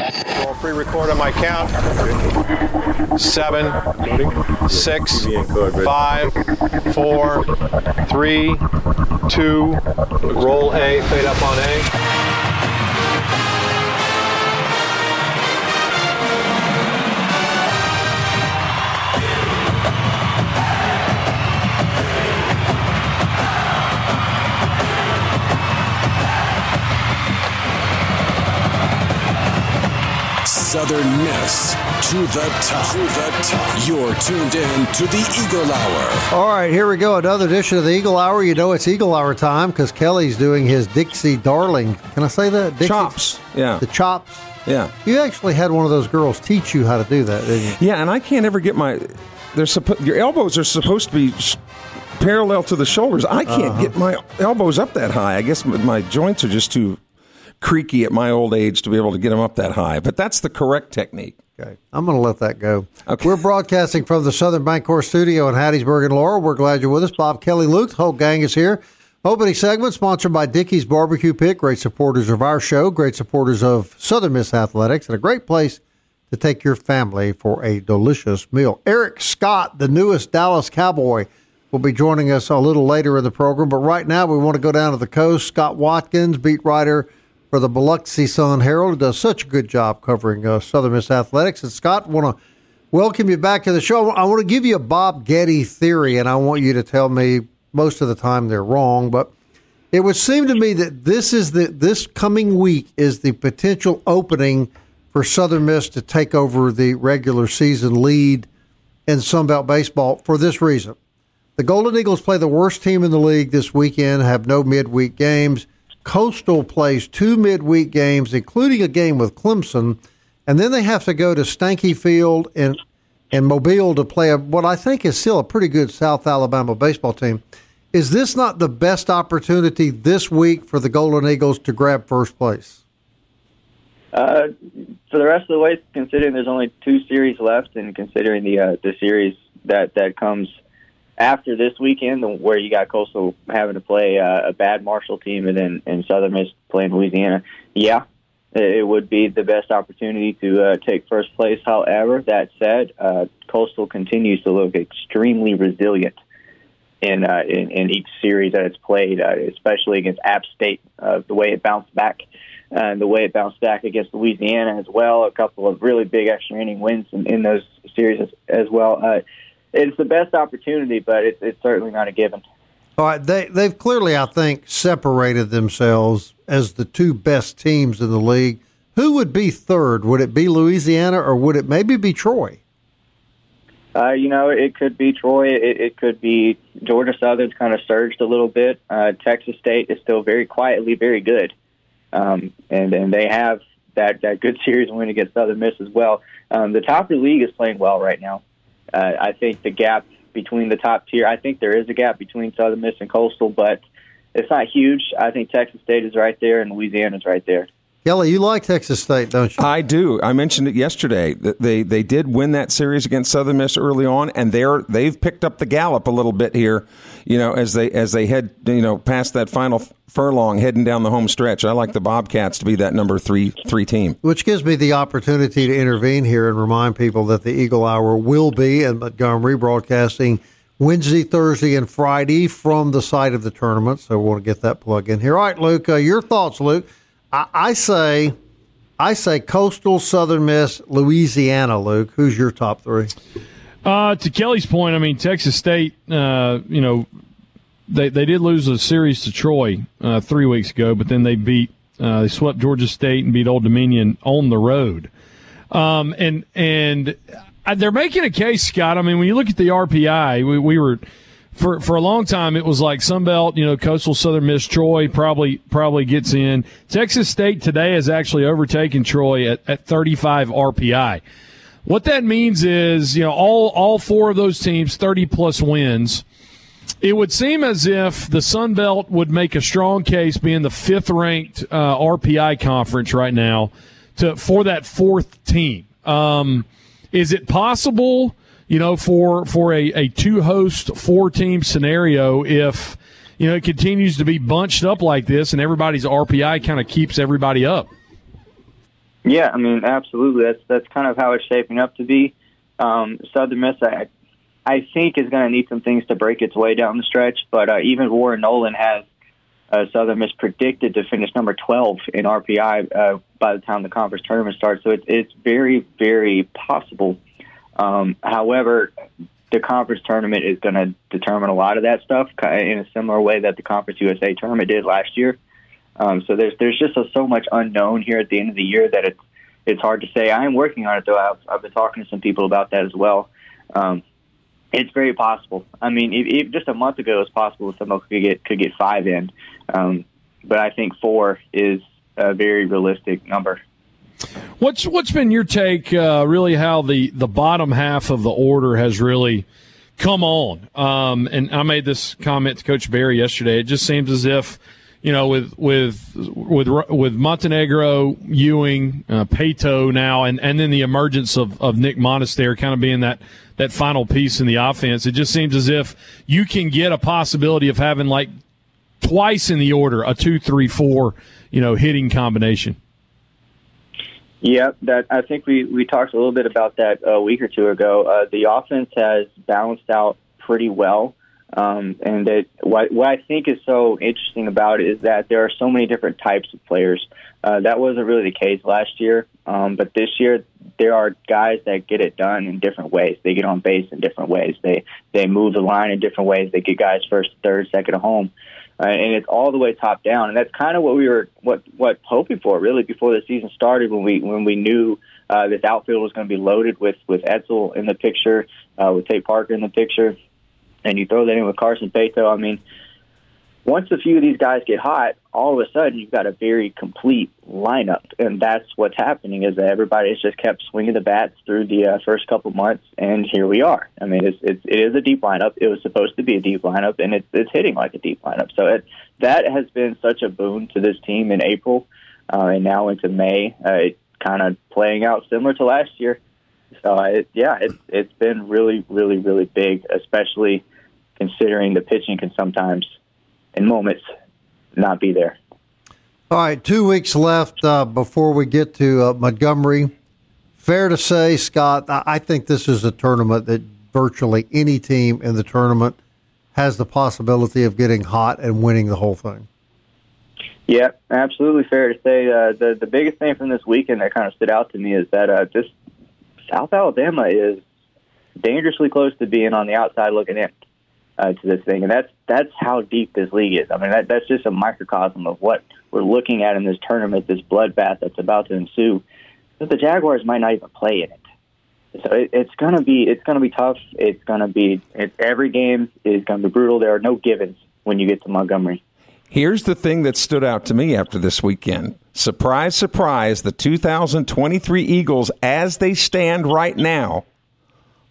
I'll pre-record on my count. Seven, six, five, four, three, two. Roll A. Fade up on A. Southern Miss to the top. To the top. You're tuned in to the Eagle Hour. All right, here we go. Another edition of the Eagle Hour. You know it's Eagle Hour time because Kelly's doing his Dixie Darling. Can I say that? Dixie? Chops. Yeah. The chops. Yeah. You actually had one of those girls teach you how to do that, didn't you? Yeah, and I can't ever get my. They're suppo- your elbows are supposed to be sh- parallel to the shoulders. I can't uh-huh. get my elbows up that high. I guess my, my joints are just too creaky at my old age to be able to get them up that high. But that's the correct technique. Okay. I'm going to let that go. Okay. We're broadcasting from the Southern Bank Bancorp studio in Hattiesburg and Laurel. We're glad you're with us. Bob Kelly Luke, the whole gang is here. Opening segment sponsored by Dickey's Barbecue Pit. Great supporters of our show, great supporters of Southern Miss Athletics, and a great place to take your family for a delicious meal. Eric Scott, the newest Dallas Cowboy, will be joining us a little later in the program. But right now, we want to go down to the coast. Scott Watkins, beat writer for the Biloxi Sun Herald, does such a good job covering uh, Southern Miss athletics. And Scott, want to welcome you back to the show. I want to give you a Bob Getty theory, and I want you to tell me most of the time they're wrong, but it would seem to me that this is the this coming week is the potential opening for Southern Miss to take over the regular season lead in Sunbelt baseball for this reason. The Golden Eagles play the worst team in the league this weekend, have no midweek games. Coastal plays two midweek games, including a game with Clemson, and then they have to go to Stanky Field in in Mobile to play a, what I think is still a pretty good South Alabama baseball team. Is this not the best opportunity this week for the Golden Eagles to grab first place? Uh, for the rest of the way, considering there's only two series left, and considering the uh, the series that that comes after this weekend, where you got Coastal having to play uh, a bad Marshall team, and then and Southern Miss playing Louisiana, yeah, it would be the best opportunity to uh, take first place. However, that said, uh, Coastal continues to look extremely resilient in, uh, in in each series that it's played, uh, especially against App State. Uh, the way it bounced back, uh, and the way it bounced back against Louisiana as well. A couple of really big extra inning wins in, in those series as, as well. Uh, it's the best opportunity, but it's, it's certainly not a given. All right, they they've clearly, I think, separated themselves as the two best teams in the league. Who would be third? Would it be Louisiana or would it maybe be Troy? Uh, you know, it could be Troy. It, it could be Georgia Southern's kind of surged a little bit. Uh, Texas State is still very quietly very good, um, and and they have that that good series win against Southern Miss as well. Um, the top of the league is playing well right now. Uh, I think the gap between the top tier, I think there is a gap between Southern Miss and Coastal, but it's not huge. I think Texas State is right there and Louisiana's right there. Kelly, you like Texas State, don't you? I do. I mentioned it yesterday. They they did win that series against Southern Miss early on, and they're they've picked up the gallop a little bit here. You know, as they as they head you know past that final furlong, heading down the home stretch. I like the Bobcats to be that number three three team. Which gives me the opportunity to intervene here and remind people that the Eagle Hour will be in Montgomery broadcasting Wednesday, Thursday, and Friday from the site of the tournament. So we want to get that plug in here. All right, Luke, uh, your thoughts, Luke. I, I say, I say Coastal, Southern Miss, Louisiana. Luke, who's your top three? Uh, to Kelly's point, I mean Texas State. Uh, you know, they they did lose a series to Troy uh, three weeks ago, but then they beat uh, they swept Georgia State and beat Old Dominion on the road. Um, and and they're making a case, Scott. I mean, when you look at the RPI, we, we were for for a long time it was like Sunbelt, you know, Coastal Southern Miss, Troy probably probably gets in. Texas State today has actually overtaken Troy at, at 35 RPI. What that means is, you know, all all four of those teams 30 plus wins. It would seem as if the Sun Belt would make a strong case, being the fifth ranked uh, RPI conference right now, to for that fourth team. Um, is it possible? you know, for for a, a two host four team scenario if you know it continues to be bunched up like this and everybody's RPI kind of keeps everybody up. Yeah, I mean, absolutely. That's that's kind of how it's shaping up to be. Um, Southern Miss, I, I think, is going to need some things to break its way down the stretch. But uh, even Warren Nolan has uh, Southern Miss predicted to finish number 12 in RPI uh, by the time the conference tournament starts. So it's it's very, very possible um, however, the conference tournament is going to determine a lot of that stuff in a similar way that the Conference USA tournament did last year. Um, so there's there's just a, so much unknown here at the end of the year that it's it's hard to say. I am working on it though. I've, I've been talking to some people about that as well. Um, it's very possible. I mean, just a month ago, it was possible someone could get could get five in, um, but I think four is a very realistic number. What's what's been your take? Uh, really, how the the bottom half of the order has really come on. Um, and I made this comment to Coach Barry yesterday. It just seems as if you know with with with with Montenegro, Ewing, uh, Paetow now, and and then the emergence of of Nick Monistere kind of being that that final piece in the offense. It just seems as if you can get a possibility of having like twice in the order a two, three, four, you know, hitting combination. Yeah, that I think we we talked a little bit about that a week or two ago. Uh, the offense has balanced out pretty well, um, and it, what what I think is so interesting about it is that there are so many different types of players. Uh, that wasn't really the case last year, um, but this year there are guys that get it done in different ways. They get on base in different ways. They they move the line in different ways. They get guys first, third, second home uh, and it's all the way top down. And that's kind of what we were what what hoping for really before the season started when we when we knew uh, this outfield was going to be loaded with with Etzel in the picture, uh, with Tate Parker in the picture, and you throw that in with Carson Paetow. I mean, once a few of these guys get hot, all of a sudden you've got a very complete lineup, and that's what's happening. Is that everybody has just kept swinging the bats through the uh, first couple months, and here we are. I mean, it's, it's it is a deep lineup. It was supposed to be a deep lineup, and it's it's hitting like a deep lineup. So it that has been such a boon to this team in April, uh, and now into May. Uh, kind of playing out similar to last year. So it, yeah, it's it's been really, really, really big, especially considering the pitching can sometimes in moments not be there. All right, two weeks left uh, before we get to uh, Montgomery. Fair to say, Scott, I think this is a tournament that virtually any team in the tournament has the possibility of getting hot and winning the whole thing. Yeah, absolutely fair to say. Uh, the the biggest thing from this weekend that kind of stood out to me is that uh, this South Alabama is dangerously close to being on the outside looking in uh, to this thing, and that's that's how deep this league is. I mean, that, that's just a microcosm of what we're looking at in this tournament, this bloodbath that's about to ensue. But the Jaguars might not even play in it, so it, it's gonna be it's gonna be tough. It's gonna be it's, every game is gonna be brutal. There are no givens when you get to Montgomery. Here's the thing that stood out to me after this weekend. Surprise, surprise, the 2023 Eagles, as they stand right now,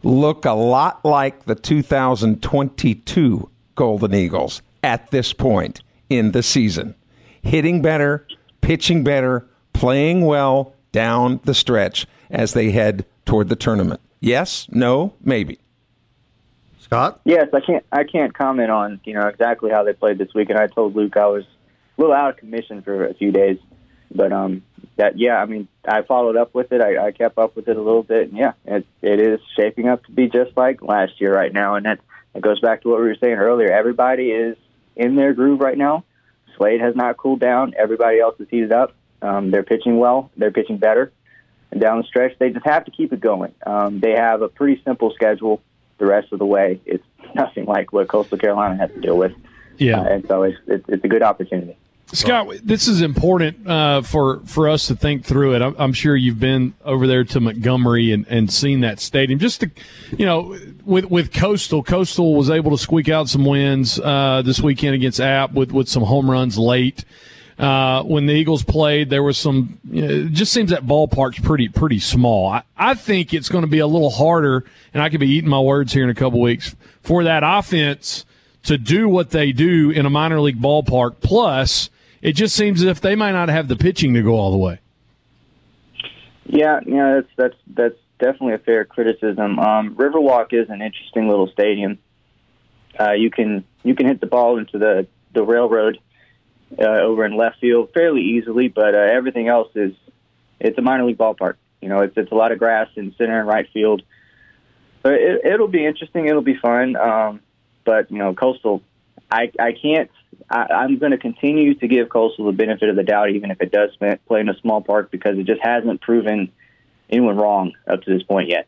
look a lot like the 2022 Golden Eagles at this point in the season. Hitting better, pitching better, playing well down the stretch as they head toward the tournament. Yes, no, maybe. Scott? Yes, I can't I can't comment on, you know, exactly how they played this week and I told Luke I was a little out of commission for a few days. But um that yeah, I mean, I followed up with it. I, I kept up with it a little bit, and yeah, it it is shaping up to be just like last year right now, and that it goes back to what we were saying earlier. Everybody is in their groove right now. Slade has not cooled down. Everybody else is heated up. Um, they're pitching well. They're pitching better. And down the stretch, they just have to keep it going. Um, they have a pretty simple schedule the rest of the way. It's nothing like what Coastal Carolina has to deal with. Yeah, uh, and so it's, it's it's a good opportunity. Scott, this is important uh, for for us to think through it. I'm, I'm, sure you've been over there to Montgomery and, and seen that stadium. Just to, you know, with with Coastal, Coastal was able to squeak out some wins uh, this weekend against App with with some home runs late. Uh, when the Eagles played, there was some. You know, it just seems that ballpark's pretty pretty small. I, I think it's going to be a little harder, and I could be eating my words here in a couple weeks for that offense to do what they do in a minor league ballpark. Plus, it just seems as if they might not have the pitching to go all the way. Yeah, yeah, that's that's that's definitely a fair criticism. Um, Riverwalk is an interesting little stadium. Uh, you can you can hit the ball into the the railroad uh, over in left field fairly easily, but uh, everything else is it's a minor league ballpark. You know, it's it's a lot of grass in center and right field. But it, it'll be interesting. It'll be fun. Um, but you know, Coastal, I I can't. I, I'm going to continue to give Coastal the benefit of the doubt, even if it does play in a small park, because it just hasn't proven anyone wrong up to this point yet.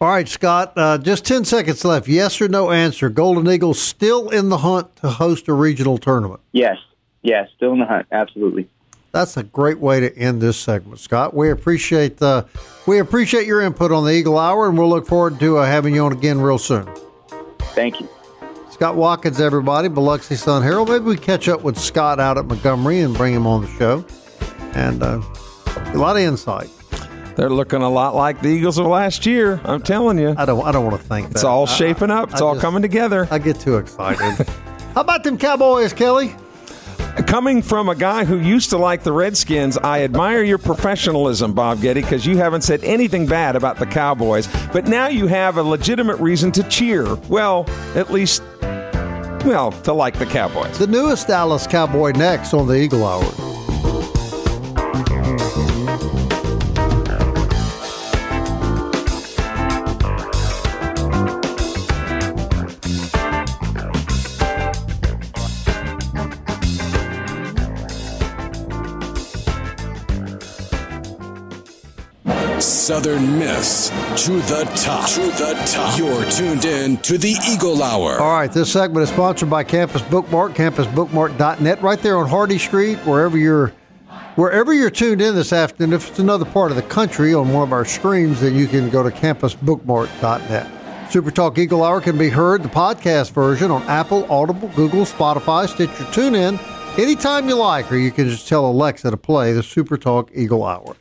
All right, Scott, uh, just 10 seconds left. Yes or no answer. Golden Eagles still in the hunt to host a regional tournament? Yes. Yes, still in the hunt. Absolutely. That's a great way to end this segment, Scott. We appreciate the we appreciate your input on the Eagle Hour, and we'll look forward to uh, having you on again real soon. Thank you. Scott Watkins, everybody, Biloxi Sun Herald. Maybe we catch up with Scott out at Montgomery and bring him on the show. And uh, a lot of insight. They're looking a lot like the Eagles of last year. I'm telling you. I don't. I don't want to think. It's that. all shaping up. It's I all just, coming together. I get too excited. How about them Cowboys, Kelly? Coming from a guy who used to like the Redskins, I admire your professionalism, Bob Getty, because you haven't said anything bad about the Cowboys. But now you have a legitimate reason to cheer. Well, at least, well, to like the Cowboys. The newest Dallas Cowboy next on the Eagle Hour. Southern Miss to the top. To the top. You're tuned in to the Eagle Hour. All right, this segment is sponsored by Campus Bookmart, campusbookmart.net, right there on Hardy Street, wherever you're wherever you're tuned in this afternoon. If it's another part of the country on one of our streams, then you can go to campusbookmart.net. Super Talk Eagle Hour can be heard, the podcast version, on Apple, Audible, Google, Spotify, Stitcher, TuneIn, anytime you like, or you can just tell Alexa to play the Super Talk Eagle Hour.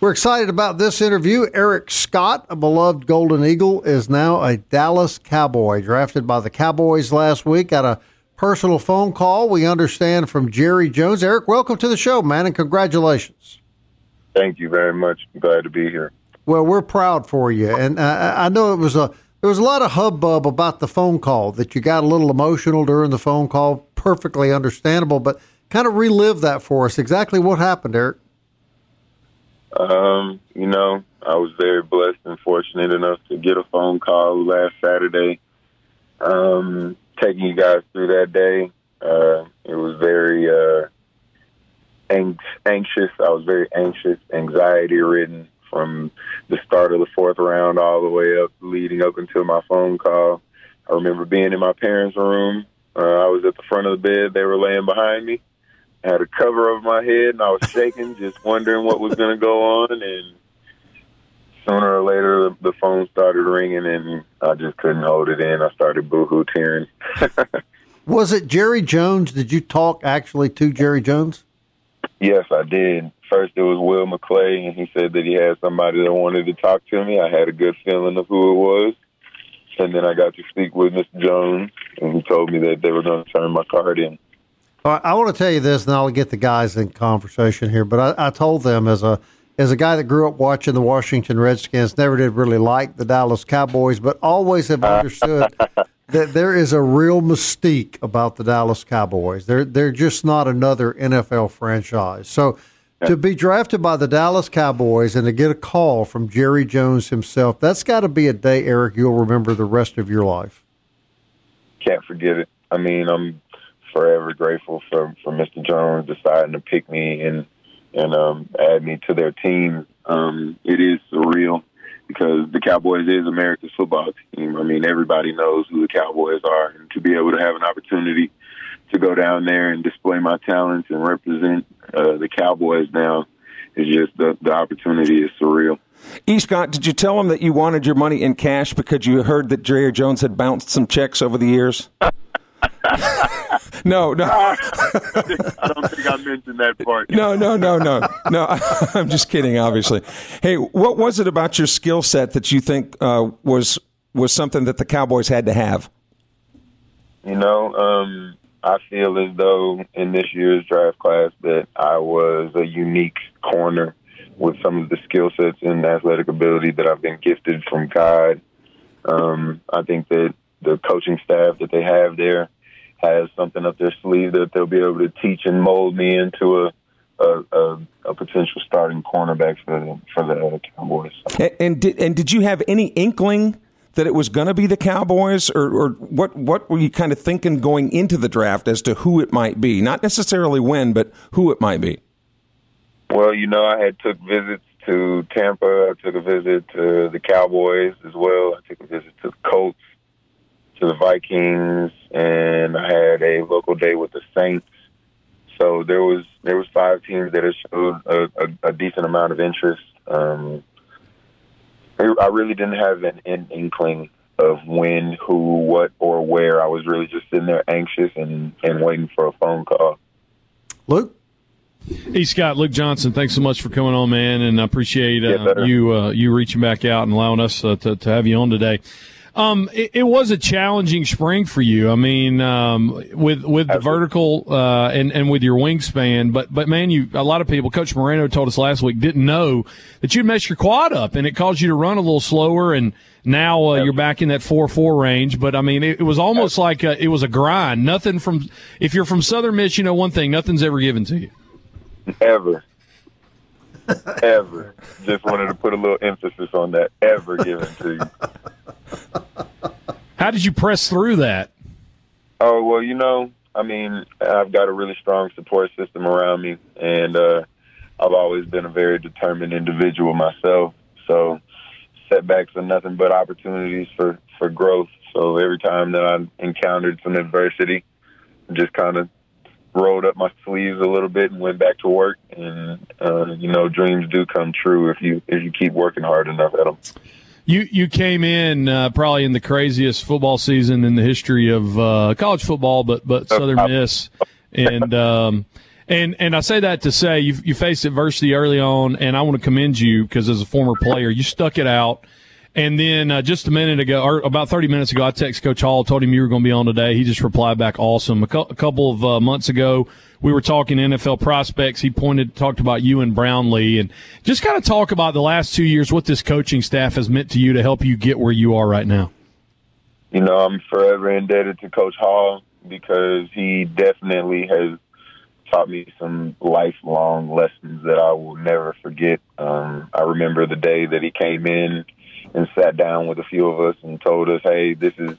We're excited about this interview. Eric Scott, a beloved Golden Eagle, is now a Dallas Cowboy, drafted by the Cowboys last week. Got a personal phone call, we understand, from Jerry Jones. Eric, welcome to the show, man, and congratulations. Thank you very much. I'm glad to be here. Well, we're proud for you, and uh, I know it was a there was a lot of hubbub about the phone call that you got a little emotional during the phone call. Perfectly understandable, but kind of relive that for us. Exactly what happened, Eric. Um, you know, I was very blessed and fortunate enough to get a phone call last Saturday, um, taking you guys through that day. Uh, it was very uh, ang- anxious. I was very anxious, anxiety ridden from the start of the fourth round all the way up, leading up until my phone call. I remember being in my parents' room. Uh, I was at the front of the bed. They were laying behind me had a cover over my head and I was shaking, just wondering what was going to go on. And sooner or later, the, the phone started ringing and I just couldn't hold it in. I started boohoo tearing. was it Jerry Jones? Did you talk actually to Jerry Jones? Yes, I did. First, it was Will McClay, and he said that he had somebody that wanted to talk to me. I had a good feeling of who it was. And then I got to speak with Mr. Jones, and he told me that they were going to turn my card in. I want to tell you this, and I'll get the guys in conversation here. But I, I, told them as a as a guy that grew up watching the Washington Redskins, never did really like the Dallas Cowboys, but always have understood that there is a real mystique about the Dallas Cowboys. They're they're just not another NFL franchise. So to be drafted by the Dallas Cowboys and to get a call from Jerry Jones himself, that's got to be a day, Eric, you'll remember the rest of your life. Can't forget it. I mean, I'm forever grateful for for Mr. Jones deciding to pick me and and um, add me to their team. Um, it is surreal because the Cowboys is America's football team. I mean, everybody knows who the Cowboys are, and to be able to have an opportunity to go down there and display my talents and represent uh, the Cowboys now is just the the opportunity is surreal. E. Scott, did you tell him that you wanted your money in cash because you heard that Jerry Jones had bounced some checks over the years? No, no. I don't think I mentioned that part. No, no, no, no, no. I'm just kidding. Obviously. Hey, what was it about your skill set that you think uh, was was something that the Cowboys had to have? You know, um, I feel as though in this year's draft class that I was a unique corner with some of the skill sets and athletic ability that I've been gifted from God. Um, I think that the coaching staff that they have there has something up their sleeve that they'll be able to teach and mold me into a a, a, a potential starting cornerback for the for the Cowboys. And, and did and did you have any inkling that it was going to be the Cowboys, or, or what? What were you kind of thinking going into the draft as to who it might be? Not necessarily when, but who it might be. Well, you know, I had took visits to Tampa. I took a visit to the Cowboys as well. I took a visit to the Colts, to the Vikings, and I had a local day with the Saints. So there was there was five teams that showed a, a, a decent amount of interest. Um, I really didn't have an, an inkling of when, who, what, or where. I was really just sitting there anxious and, and waiting for a phone call. Luke? Hey Scott, Luke Johnson, thanks so much for coming on, man, and I appreciate uh, you uh, you reaching back out and allowing us uh, to, to have you on today. Um, it, it, was a challenging spring for you. I mean, um, with with the vertical uh, and and with your wingspan, but but man, you a lot of people. Coach Moreno told us last week didn't know that you'd mess your quad up, and it caused you to run a little slower. And now uh, you're back in that four four range. But I mean, it, it was almost like a, it was a grind. Nothing from if you're from Southern Miss, you know one thing: nothing's ever given to you. Ever. ever. Just wanted to put a little emphasis on that. Ever given to you. How did you press through that? Oh well, you know, I mean, I've got a really strong support system around me, and uh, I've always been a very determined individual myself. So setbacks are nothing but opportunities for for growth. So every time that I encountered some adversity, just kind of rolled up my sleeves a little bit and went back to work. And uh, you know, dreams do come true if you if you keep working hard enough at them. You you came in uh, probably in the craziest football season in the history of uh, college football, but but Southern Miss, and um, and and I say that to say you you faced adversity early on, and I want to commend you because as a former player, you stuck it out. And then uh, just a minute ago, or about 30 minutes ago, I texted Coach Hall, told him you were going to be on today. He just replied back, awesome. A, cu- a couple of uh, months ago, we were talking NFL prospects. He pointed, talked about you and Brownlee, and just kind of talk about the last two years, what this coaching staff has meant to you to help you get where you are right now. You know, I'm forever indebted to Coach Hall because he definitely has taught me some lifelong lessons that I will never forget. Um, I remember the day that he came in and sat down with a few of us and told us, "Hey, this is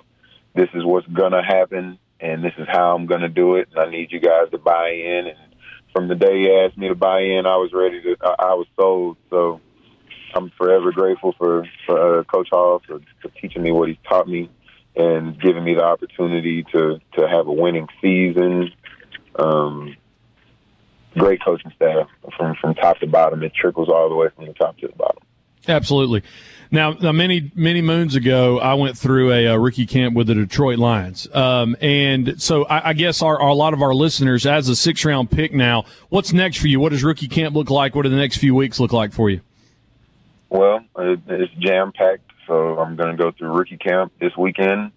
this is what's gonna happen, and this is how I'm gonna do it, and I need you guys to buy in." And from the day he asked me to buy in, I was ready to. I, I was sold. So I'm forever grateful for for uh, Coach Hall for, for teaching me what he's taught me and giving me the opportunity to to have a winning season. Um, great coaching staff from from top to bottom. It trickles all the way from the top to the bottom. Absolutely. Now, now, many many moons ago, I went through a, a rookie camp with the Detroit Lions, um, and so I, I guess our, our, a lot of our listeners, as a six round pick now, what's next for you? What does rookie camp look like? What do the next few weeks look like for you? Well, it's jam packed, so I'm going to go through rookie camp this weekend,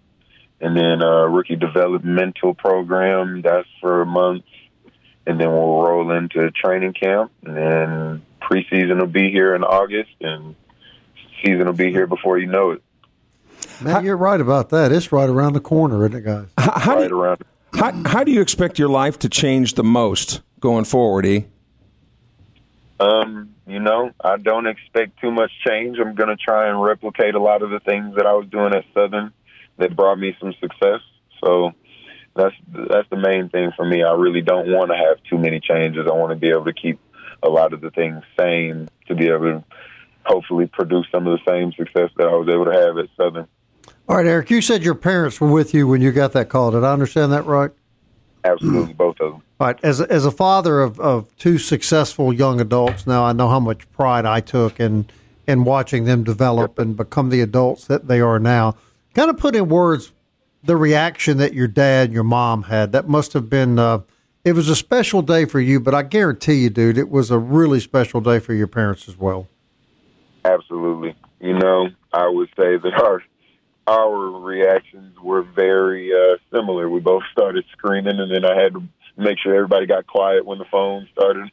and then a rookie developmental program that's for a month, and then we'll roll into training camp, and then preseason will be here in August, and season will be here before you know it. Man, you're right about that. It's right around the corner, isn't it, guys? How, how right do you, around. How, how do you expect your life to change the most going forward, E? Um, you know, I don't expect too much change. I'm going to try and replicate a lot of the things that I was doing at Southern that brought me some success. So that's that's the main thing for me. I really don't want to have too many changes. I want to be able to keep a lot of the things same to be able to hopefully produce some of the same success that I was able to have at Southern. All right, Eric, you said your parents were with you when you got that call. Did I understand that right? Absolutely, both of them. All right, as a, as a father of, of two successful young adults now, I know how much pride I took in and watching them develop and become the adults that they are now. Kind of put in words the reaction that your dad and your mom had. That must have been. Uh, it was a special day for you, but I guarantee you, dude, it was a really special day for your parents as well. Absolutely. You know, I would say that our our reactions were very uh, similar. We both started screaming, and then I had to make sure everybody got quiet when the phone started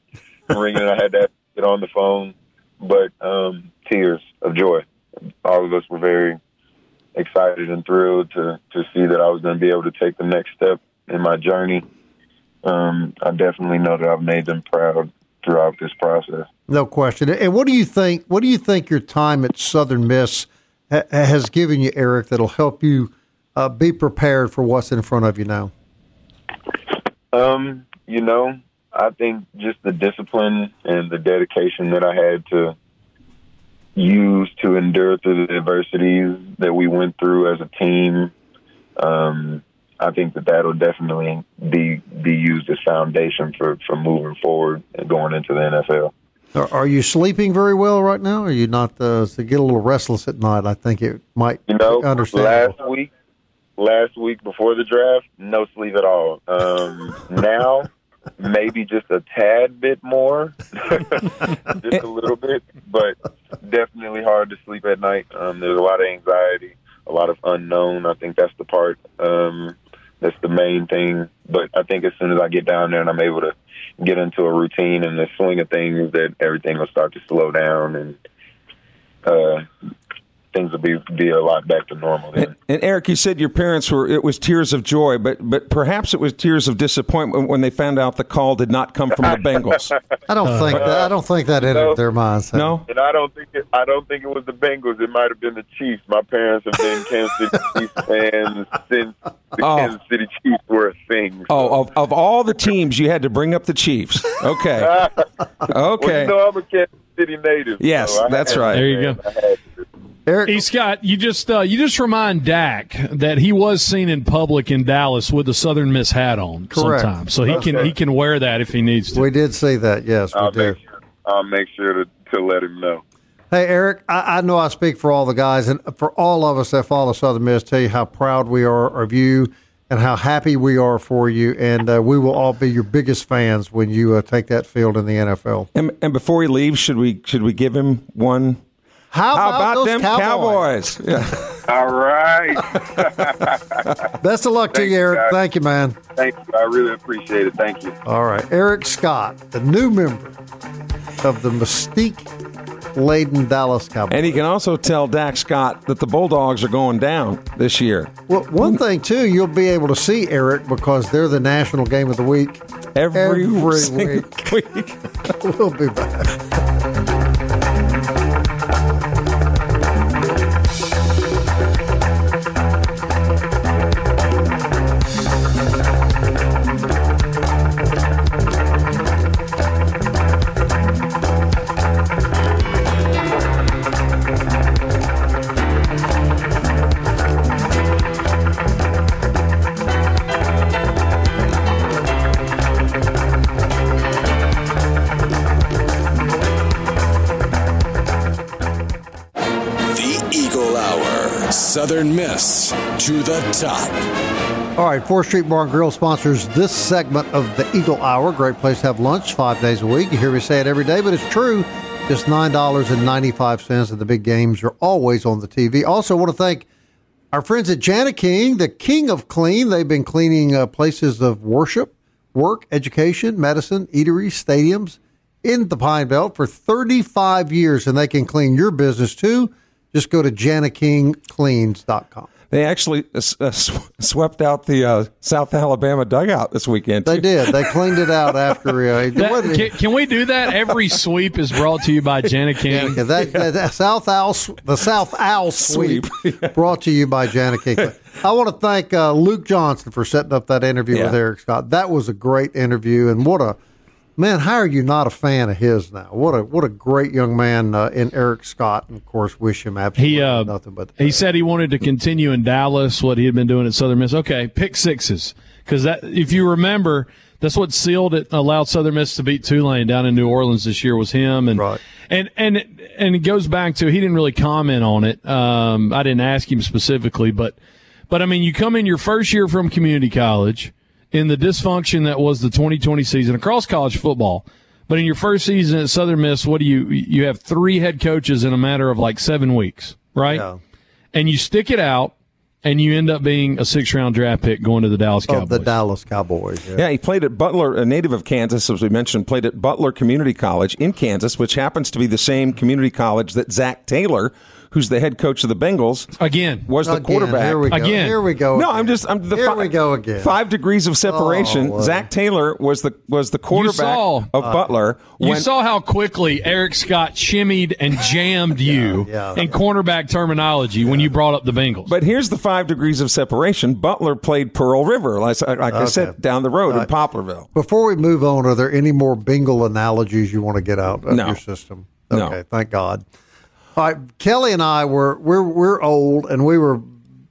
ringing. I had to get on the phone, but um, tears of joy. All of us were very excited and thrilled to to see that I was going to be able to take the next step in my journey. Um, I definitely know that I've made them proud throughout this process. No question. And what do you think? What do you think your time at Southern Miss ha- has given you, Eric? That'll help you uh, be prepared for what's in front of you now. Um, you know, I think just the discipline and the dedication that I had to use to endure through the adversities that we went through as a team. Um, I think that that'll definitely be be used as foundation for for moving forward and going into the NFL. Are, you sleeping very well right now? Or are you not? Uh, to get a little restless at night, I think it might. You know, understand. last week, last week before the draft, no sleep at all. Um, now, maybe just a tad bit more, just a little bit, but definitely hard to sleep at night. Um, there's a lot of anxiety, a lot of unknown. I think that's the part. Um, that's the main thing. But I think as soon as I get down there and I'm able to get into a routine and the swing of things, that everything will start to slow down and uh, things will be be a lot back to normal. Then. And, and Eric, you said your parents were it was tears of joy, but but perhaps it was tears of disappointment when they found out the call did not come from the Bengals. I don't uh, think that. I don't think that entered no. their minds. No, and I don't think it, I don't think it was the Bengals. It might have been the Chiefs. My parents have been Kansas City Chiefs fans since the Oh. Kansas City Chiefs were a thing. so- Oh, of, of all the teams, you had to bring up the Chiefs. Okay. Well, Okay. you know I'm a Kansas City native. Yes, so that's right. There you go. I had to. Eric, Hey Scott, you just uh, you just remind Dak that he was seen in public in Dallas with the Southern Miss hat on Correct. sometimes, so he can Okay. he can wear that if he needs to. we did see that. Yes, we I'll did. make sure. I'll make sure to, to let him know. Hey, Eric, I, I know I speak for all the guys and for all of us that follow Southern Miss, tell you how proud we are of you and how happy we are for you. And uh, we will all be your biggest fans when you uh, take that field in the NFL. And, and before he leaves, should we should we give him one? How, How about those them Cowboys? Cowboys? Yeah. All right. Best of luck to Thank you, you, Eric. guys. Thank you, man. Thank you. I really appreciate it. Thank you. All right. Eric Scott, the new member of the mystique laden Dallas Cowboys. And he can also tell Dak Scott that the Bulldogs are going down this year. Well, one thing too, you'll be able to see Eric because they're the national game of the week. Every, Every week. week. We'll be back. To the top. All right, Fourth Street Bar and Grill sponsors this segment of the Eagle Hour. Great place to have lunch five days a week. You hear me say it every day, but it's true. Just nine dollars and the big games are always on the TV. Also, want to thank our friends at Jani-King, the king of clean. They've been cleaning uh, places of worship, work, education, medicine, eateries, stadiums in the Pine Belt for 35 years, and they can clean your business too. Just go to janakingcleans.com. They actually uh, uh, sw- swept out the uh, South Alabama dugout this weekend. They did. They cleaned it out after. Uh, That- what- can, can we do that? Every sweep is brought to you by Janet King. Yeah, that, that, that South Owl, the South Owl sweep, brought to you by Janet King. I want to thank uh, Luke Johnson for setting up that interview with Eric Scott. That was a great interview, and what a man! How are you not a fan of his now? What a what a great young man uh, in Eric Scott, and of course, wish him absolutely He uh, nothing but. he said he wanted to continue in Dallas what he had been doing at Southern Miss. Okay, pick sixes because that if you remember That's what sealed it. Allowed Southern Miss to beat Tulane down in New Orleans this year was him. And Right. and and and it goes back to he didn't really comment on it. Um, I didn't ask him specifically, but but I mean, you come in your first year from community college in the dysfunction that was the 2020 season across college football. But in your first season at Southern Miss, what do you you have three head coaches in a matter of like seven weeks, right? Yeah. And you stick it out, and you end up being a six round draft pick going to the Dallas Cowboys. Of the Dallas Cowboys. Yeah. Yeah, he played at Butler, a native of Kansas, as we mentioned, played at Butler Community College in Kansas, which happens to be the same community college that Zac Taylor, who's the head coach of the Bengals, Again, was the Again, quarterback. Here we go. Again. Here we go. No. I'm just. I'm the Here fi- we go again. Five degrees of separation. Oh. Zac Taylor was the was the quarterback saw- of uh, Butler. You saw how quickly Eric Scott shimmied and jammed you yeah. in cornerback terminology when you brought up the Bengals. But here's the five degrees of separation. Butler played Pearl River, like, I- like I said, down the road in Poplarville. Before we move on, are there any more Bengal analogies you want to get out of No. your system? No. Okay, thank God. All right, Kelly and I were we're we're old, and we were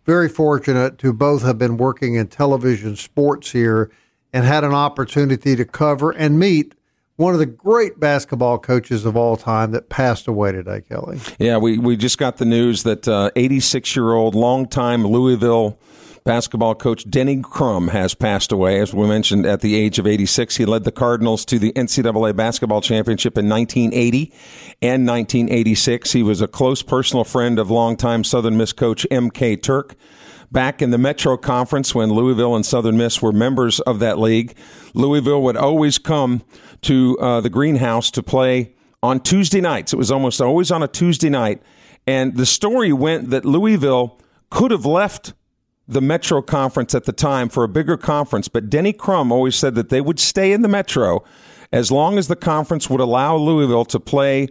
very fortunate to both have been working in television sports here, and had an opportunity to cover and meet one of the great basketball coaches of all time that passed away today. Kelly, Yeah, we, we just got the news that uh, 86 year old longtime Louisville basketball coach Denny Crum has passed away. As we mentioned, at the age of 86, he led the Cardinals to the NCAA basketball championship in 1980 and 1986. He was a close personal friend of longtime Southern Miss coach M.K. Turk. Back in the Metro Conference, when Louisville and Southern Miss were members of that league, Louisville would always come to uh, the greenhouse to play on Tuesday nights. It was almost always on a Tuesday night. And the story went that Louisville could have left the Metro Conference at the time for a bigger conference, but Denny Crum always said that they would stay in the Metro as long as the conference would allow Louisville to play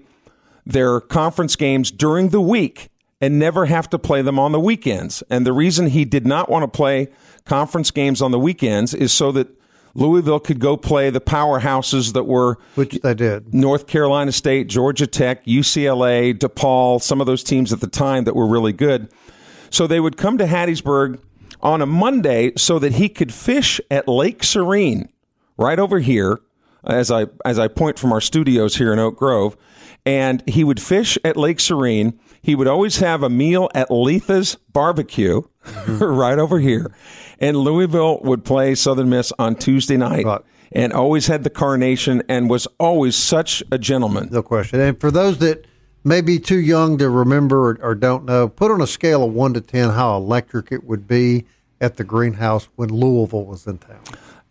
their conference games during the week and never have to play them on the weekends. And the reason he did not want to play conference games on the weekends is so that Louisville could go play the powerhouses that were which they did. North Carolina State, Georgia Tech, UCLA, DePaul, some of those teams at the time that were really good. So they would come to Hattiesburg on a Monday so that he could fish at Lake Serene, right over here, as I as I point from our studios here in Oak Grove, and he would fish at Lake Serene. He would always have a meal at Leatha's Barbecue, right over here, and Louisville would play Southern Miss on Tuesday night, Right. and always had the carnation, and was always such a gentleman. No question. And for those that may be too young to remember or, or don't know, put on a scale of one to ten how electric it would be at the greenhouse when Louisville was in town.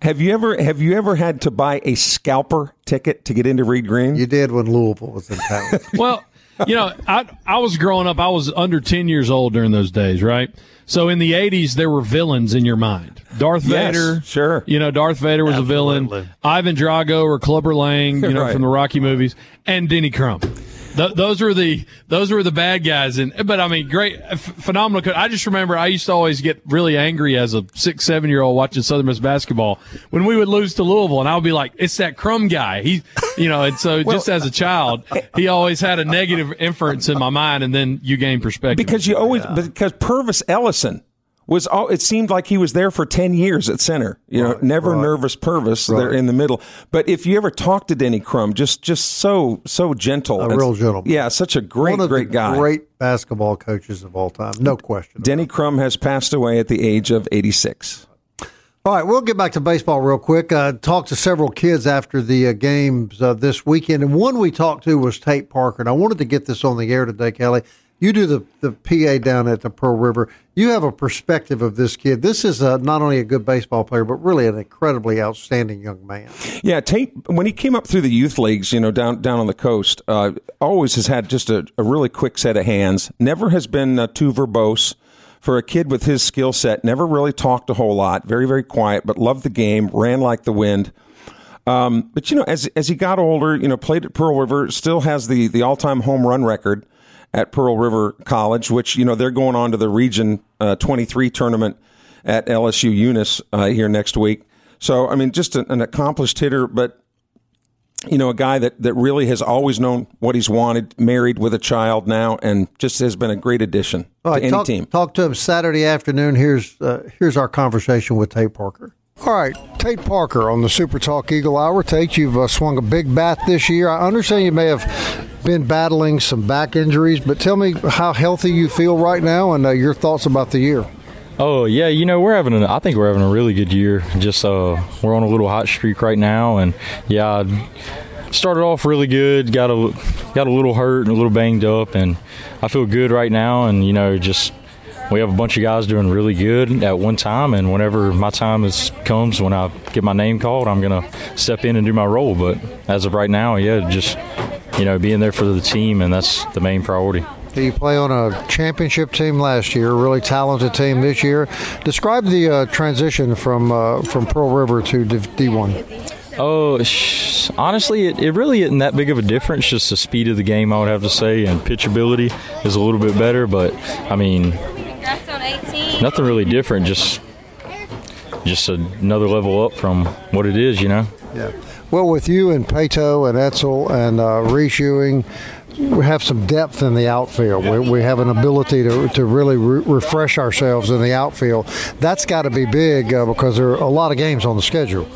Have you ever have you ever had to buy a scalper ticket to get into Reed Green? You did when Louisville was in town. well, you know, I I was growing up. I was under ten years old during those days, right? So in the '80s, there were villains in your mind. Darth Yes, Vader, sure. You know, Darth Vader was a villain. Ivan Drago or Clubber Lang, you know, Right. from the Rocky movies, and Denny Crump. Th- those were the those were the bad guys, and but I mean, great, f- phenomenal. co- I just remember I used to always get really angry as a six, seven year old watching Southern Miss basketball when we would lose to Louisville, and I would be like, "It's that Crum guy." He, you know, and so just as a child, he always had a negative inference in my mind, and then you gain perspective because you always because Pervis Ellison was all it seemed like he was there for 10 years at center you know never nervous Pervis there in the middle but if you ever talk to Denny Crum just just so so gentle A and- real gentleman. yeah such a great one of great the guy great basketball coaches of all time. No question. Denny Crum has passed away at the age of 86 All right, we'll get back to baseball real quick. Uh, talked to several kids after the uh, games uh, this weekend, and one we talked to was Tate Parker. And I wanted to get this on the air today, Kelly. You do the, the PA down at the Pearl River. You have a perspective of this kid. This is uh, not only a good baseball player, but really an incredibly outstanding young man. Yeah, Tate, when he came up through the youth leagues, you know, down down on the coast, uh, always has had just a, a really quick set of hands. Never has been uh, too verbose for a kid with his skill set. Never really talked a whole lot. Very very quiet, but loved the game. Ran like the wind. Um, but you know, as as he got older, you know, played at Pearl River, still has the the all time home run record at Pearl River College, which you know they're going on to the Region uh, 23 tournament at LSU Eunice uh, here next week. So I mean, just an, an accomplished hitter, but you know, a guy that, that really has always known what he's wanted, married with a child now, and just has been a great addition All to right, any talk, team. talk to him Saturday afternoon. Here's uh, here's our conversation with Tate Parker. All right, Tate Parker on the Super Talk Eagle Hour. Tate, you've uh, swung a big bat this year. I understand you may have been battling some back injuries, but tell me how healthy you feel right now and uh, your thoughts about the year. Oh yeah, you know we're having. A, I think we're having a really good year. Just uh, we're on a little hot streak right now, and yeah, I started off really good. Got a got a little hurt and a little banged up, and I feel good right now. And you know, just we have a bunch of guys doing really good at one time, and whenever my time is comes, when I get my name called, I'm gonna step in and do my role. But as of right now, yeah, just you know, being there for the team, and that's the main priority. You play on a championship team last year, really talented team this year. Describe the uh, transition from uh, from Pearl River to D one. Oh, sh- honestly, it, it really isn't that big of a difference. Just the speed of the game, I would have to say, and pitchability is a little bit better. But I mean, nothing really different. Just just another level up from what it is, you know. Yeah. Well, with you and Pato and Etzel and uh, we have some depth in the outfield. We, we have an ability to, to really re- refresh ourselves in the outfield. That's got to be big uh, because there are a lot of games on the schedule.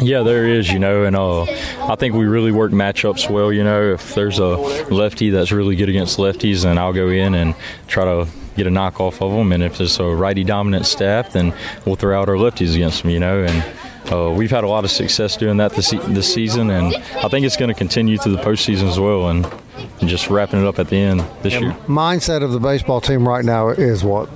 Yeah, there is, you know, and uh, I think we really work matchups well. You know, if there's a lefty that's really good against lefties, then I'll go in and try to get a knock off of them. And if there's a righty dominant staff, then we'll throw out our lefties against them, you know. And uh, we've had a lot of success doing that this, this season, and I think it's going to continue through the postseason as well. And, and just wrapping it up at the end this year. Mindset of the baseball team right now is what?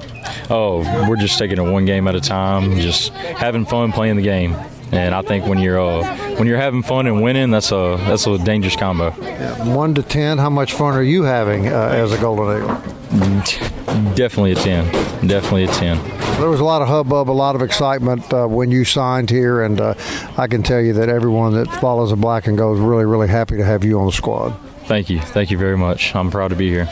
Oh, we're just taking it one game at a time, just having fun playing the game. And I think when you're uh, when you're having fun and winning, that's a that's a dangerous combo. Yeah. One to ten, how much fun are you having uh, as a Golden Eagle? Definitely a ten. Definitely a ten. There was a lot of hubbub, a lot of excitement uh, when you signed here, and uh, I can tell you that everyone that follows the black and gold is really, really happy to have you on the squad. Thank you. Thank you very much. I'm proud to be here.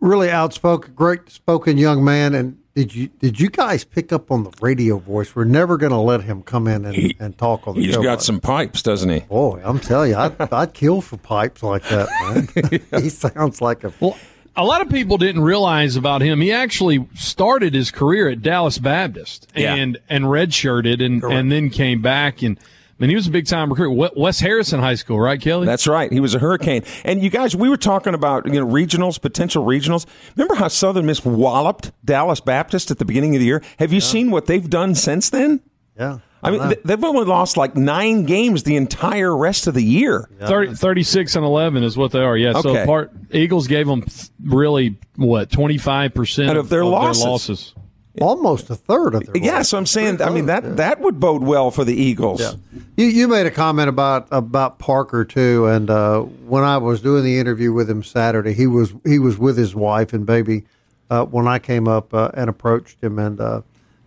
Really outspoken, great spoken young man. And did you did you guys pick up on the radio voice? We're never going to let him come in and, he, and talk on the he's show. He's got some pipes, doesn't he? Boy, I'm telling you, I'd, I'd kill for pipes like that, man. he sounds like a. Well, a lot of people didn't realize about him. He actually started his career at Dallas Baptist and yeah. and redshirted and Correct. and then came back and mean, he was a big time recruit. West Harrison High School, right, Kelly? That's right. He was a Hurricane. And you guys, we were talking about you know regionals, potential regionals. Remember how Southern Miss walloped Dallas Baptist at the beginning of the year? Have you yeah. seen what they've done since then? Yeah. I mean, they've only lost like nine games the entire rest of the year. 30, 36 and 11 is what they are. Yeah. Okay. So part Eagles gave them really, what, 25% of, of, their, of losses. their losses almost a third of their. Yeah, so I'm saying, I mean that yeah. that would bode well for the Eagles. Yeah. You you made a comment about about Parker too, and uh, when I was doing the interview with him Saturday, he was he was with his wife and baby uh, when I came up uh, and approached him, and uh,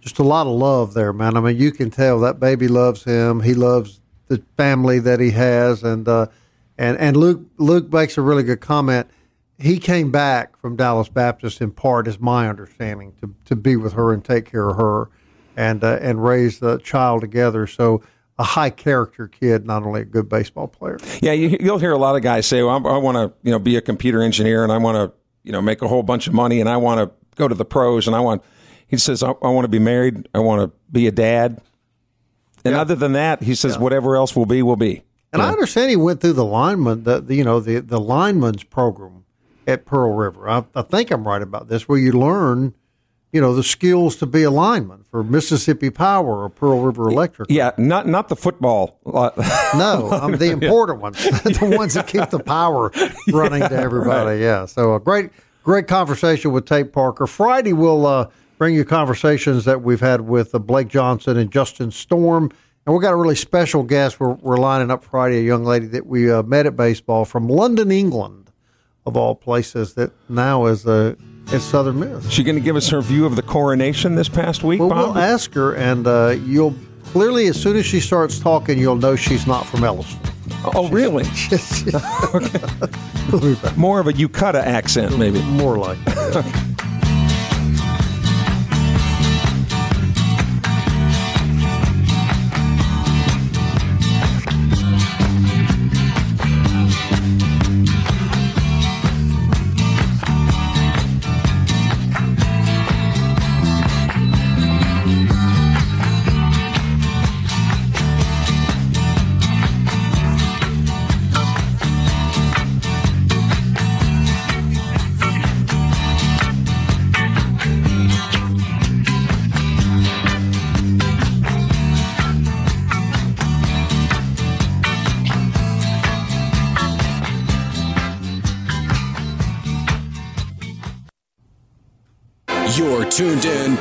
just a lot of love there, man. I mean, you can tell that baby loves him. He loves the family that he has, and uh, and and Luke Luke makes a really good comment he came back from Dallas Baptist in part, is my understanding, to, to be with her and take care of her and uh, and raise the child together. So a high character kid, not only a good baseball player. Yeah, you, will hear a lot of guys say, well, I, I want to you know be a computer engineer and I want to you know make a whole bunch of money and I want to go to the pros and I want. He says, I, I want to be married. I want to be a dad. And yeah. other than that, he says, yeah. whatever else will be, will be. And yeah. I understand he went through the lineman, the, the you know the the lineman's program at Pearl River. I, I, think I'm right about this, where you learn, you know, the skills to be a lineman for Mississippi Power or Pearl River Electric. Yeah, not not the football. no, I'm the important ones, the ones that keep the power running yeah, to everybody. Right. Yeah. So a great great conversation with Tate Parker. Friday we'll uh, bring you conversations that we've had with uh, Blake Johnson and Justin Storm. And we got a really special guest. We're, we're lining up Friday, a young lady that we uh, met at baseball from London, England of all places that now is a is Southern Miss. She going to give us her view of the coronation this past week, well, Bob? We'll ask her, and uh, you'll clearly, as soon as she starts talking, you'll know she's not from Ellisville. Oh, really? okay. More of a Yukata accent, maybe. More like. You're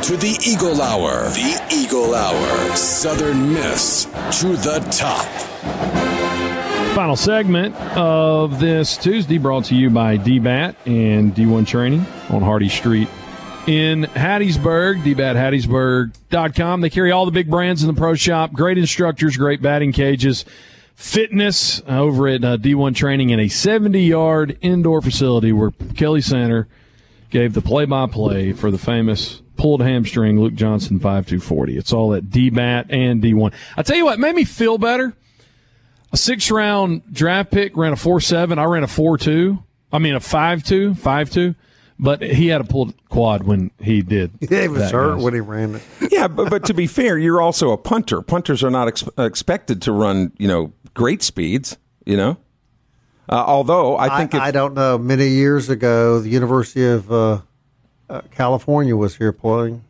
to the Eagle Hour. The Eagle Hour. Southern Miss to the top. Final segment of this Tuesday brought to you by DBAT and D1 Training on Hardy Street in Hattiesburg, dbathattiesburg.com. They carry all the big brands in the pro shop, great instructors, great batting cages, fitness over at uh, D1 Training in a 70 yard indoor facility where Kelly Center gave the play by play for the famous pulled hamstring Luke Johnson 5240. It's all at DBAT and D1. I tell you what, made me feel better. A six round draft pick ran a 4 7. I ran a 4 2. I mean, a 5 2, 5 2. But he had a pulled quad when he did. Yeah, he was hurt guys. when he ran it. Yeah, but, but to be fair, you're also a punter. Punters are not ex- expected to run, you know, great speeds. You know, uh, although I I, think if, I don't know. Many years ago, the University of uh, uh, California was here playing,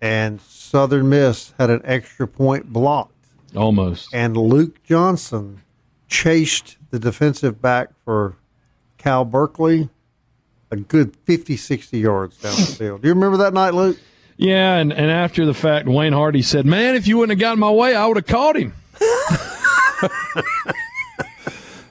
and Southern Miss had an extra point blocked, Almost. and Luke Johnson chased the defensive back for Cal Berkeley a good 50, 60 yards down the field. Do you remember that night, Luke? Yeah, and, and after the fact, Wayne Hardy said, Man, if you wouldn't have gotten my way, I would have caught him.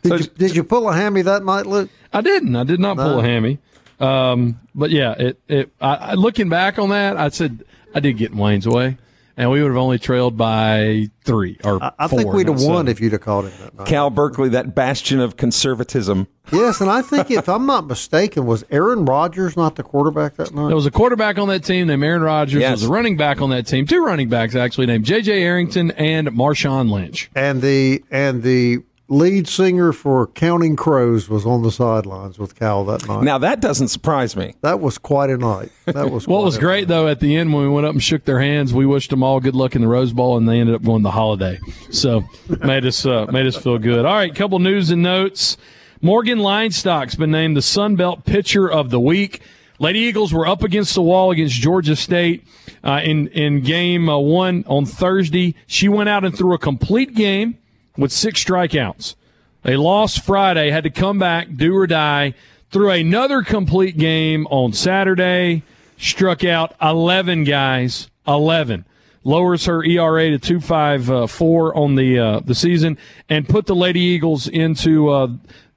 Did, you, did you pull a hammy that night, Luke? I didn't. I did not pull a hammy. Um, but yeah, it, it I, I, looking back on that, I said I did get in Wayne's way, and we would have only trailed by three or I, I four, think we'd have won seven. if you'd have called it. that night. Cal Berkeley, that bastion of conservatism. Yes, and I think if I'm not mistaken, was Aaron Rodgers not the quarterback that night? There was a quarterback on that team named Aaron Rodgers. There Yes. was a running back on that team. Two running backs actually named J.J. Arrington and Marshawn Lynch. and the and the lead singer for Counting Crows was on the sidelines with Cal that night. Now that doesn't surprise me. that was quite a night. That was What was a great though at the end when we went up and shook their hands, we wished them all good luck in the Rose Bowl, and they ended up going the holiday. So made us uh, made us feel good. All right, couple news and notes. Morgan Leinstock's been named the Sun Belt Pitcher of the Week. Lady Eagles were up against the wall against Georgia State uh, in in game uh, one on Thursday. She went out and threw a complete game with six strikeouts. They lost Friday, had to come back, do or die. Threw another complete game on Saturday, struck out 11 guys, 11. Lowers her ERA to 2.54 on the uh, the season, and put the Lady Eagles into uh,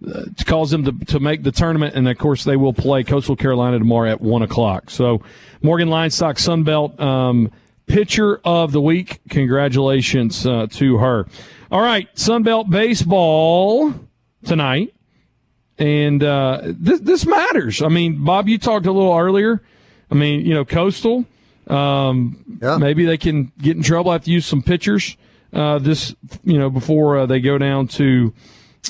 to cause them to, to make the tournament. And of course, they will play Coastal Carolina tomorrow at one o'clock. So, Morgan Leinstock Sunbelt um, pitcher of the week. Congratulations uh, to her. All right, Sunbelt baseball tonight, and uh, this this matters. I mean, Bob, you talked a little earlier. I mean, you know, Coastal. Um, Yeah. Maybe they can get in trouble. I have to use some pitchers uh, this, you know, before uh, they go down to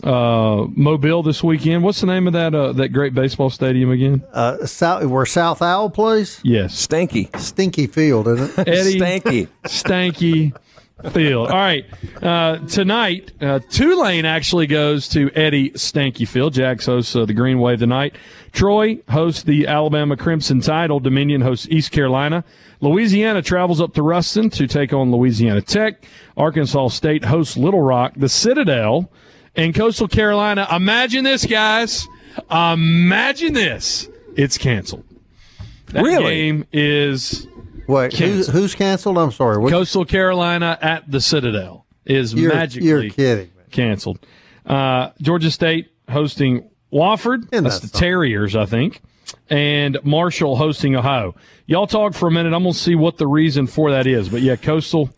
uh, Mobile this weekend. What's the name of that uh, that great baseball stadium again? Uh, South, where South Owl plays, Yes, Stanky. Stinky Field, isn't it? Eddie Stanky. Stanky Field. All right, uh, tonight uh, Tulane actually goes to Eddie Stanky Field. Jags hosts uh, the Green Wave tonight. Troy hosts the Alabama Crimson Tide. Dominion hosts East Carolina. Louisiana travels up to Ruston to take on Louisiana Tech. Arkansas State hosts Little Rock. The Citadel and Coastal Carolina. Imagine this, guys. Imagine this. It's canceled. That Really? game is Wait, who's, Canceled. who's canceled? I'm sorry. What, Coastal Carolina at the Citadel is you're, magically you're kidding. Man. canceled. Uh, Georgia State hosting Wofford. Isn't That's that the something? Terriers, I think. And Marshall hosting Ohio. Y'all talk for a minute. I'm going to see what the reason for that is. But yeah, Coastal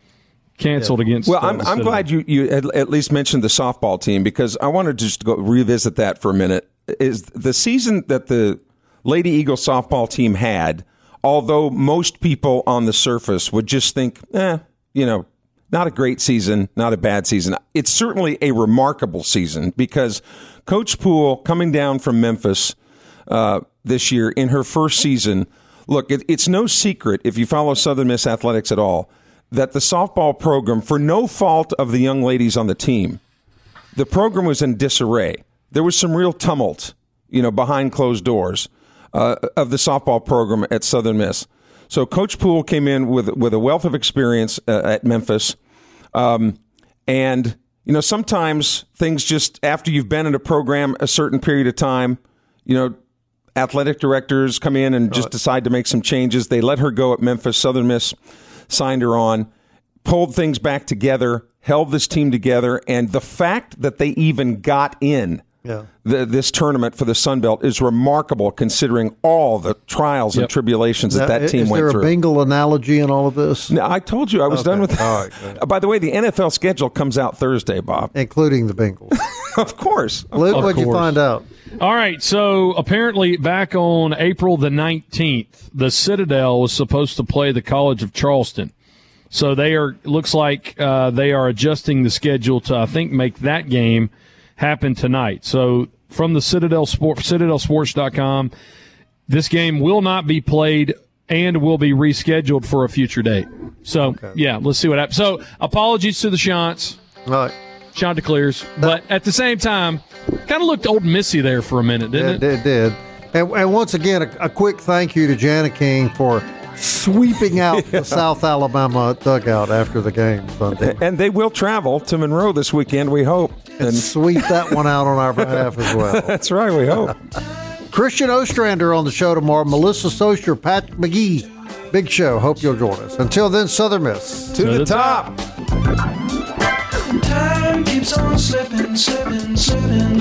canceled against. Well, uh, I'm, I'm glad you, you at, at least mentioned the softball team because I wanted to just go revisit that for a minute. Is the season that the Lady Eagle softball team had, although most people on the surface would just think, eh, you know, not a great season, not a bad season. It's certainly a remarkable season because Coach Poole coming down from Memphis uh, this year in her first season. Look, it, it's no secret if you follow Southern Miss athletics at all that the softball program, for no fault of the young ladies on the team, the program was in disarray. There was some real tumult, you know, behind closed doors uh, of the softball program at Southern Miss. So Coach Poole came in with with a wealth of experience uh, at Memphis, um, and you know sometimes things just after you've been in a program a certain period of time, you know, athletic directors come in and just decide to make some changes. They let her go at Memphis. Southern Miss signed her on, pulled things back together, held this team together, and the fact that they even got in Yeah. the, this tournament for the Sun Belt is remarkable considering all the trials and tribulations that Now, that team went through. is went there through. a Bengal analogy in all of this, Now, I told you I was Okay. done with that. All right. By the way, the NFL schedule comes out Thursday, Bob. including the Bengals? of course. Luke, Of what'd you find out? All right, so apparently back on April the 19th, the Citadel was supposed to play the College of Charleston. So they are looks like uh, they are adjusting the schedule to I think make that game happen tonight. So from the Citadel Sport citadelsports.com, this game will not be played and will be rescheduled for a future date. So yeah, let's see what happens. So apologies to the Chants. All right. Chanticleers, but at the same time, kind of looked old Missy there for a minute, didn't it it? did. did. And, and once again, a, a quick thank you to Jani-King for sweeping out the South Alabama dugout after the game Sunday. And they will travel to Monroe this weekend, we hope. And And sweep that one out on our behalf as well. that's right, we hope. Christian Ostrander on the show tomorrow. Melissa Socher, Pat McGee. Big show. Hope you'll join us. Until then, Southern Miss. to the the top. Time keeps on slipping, slipping, slipping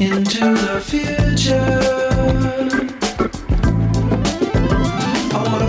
into the future.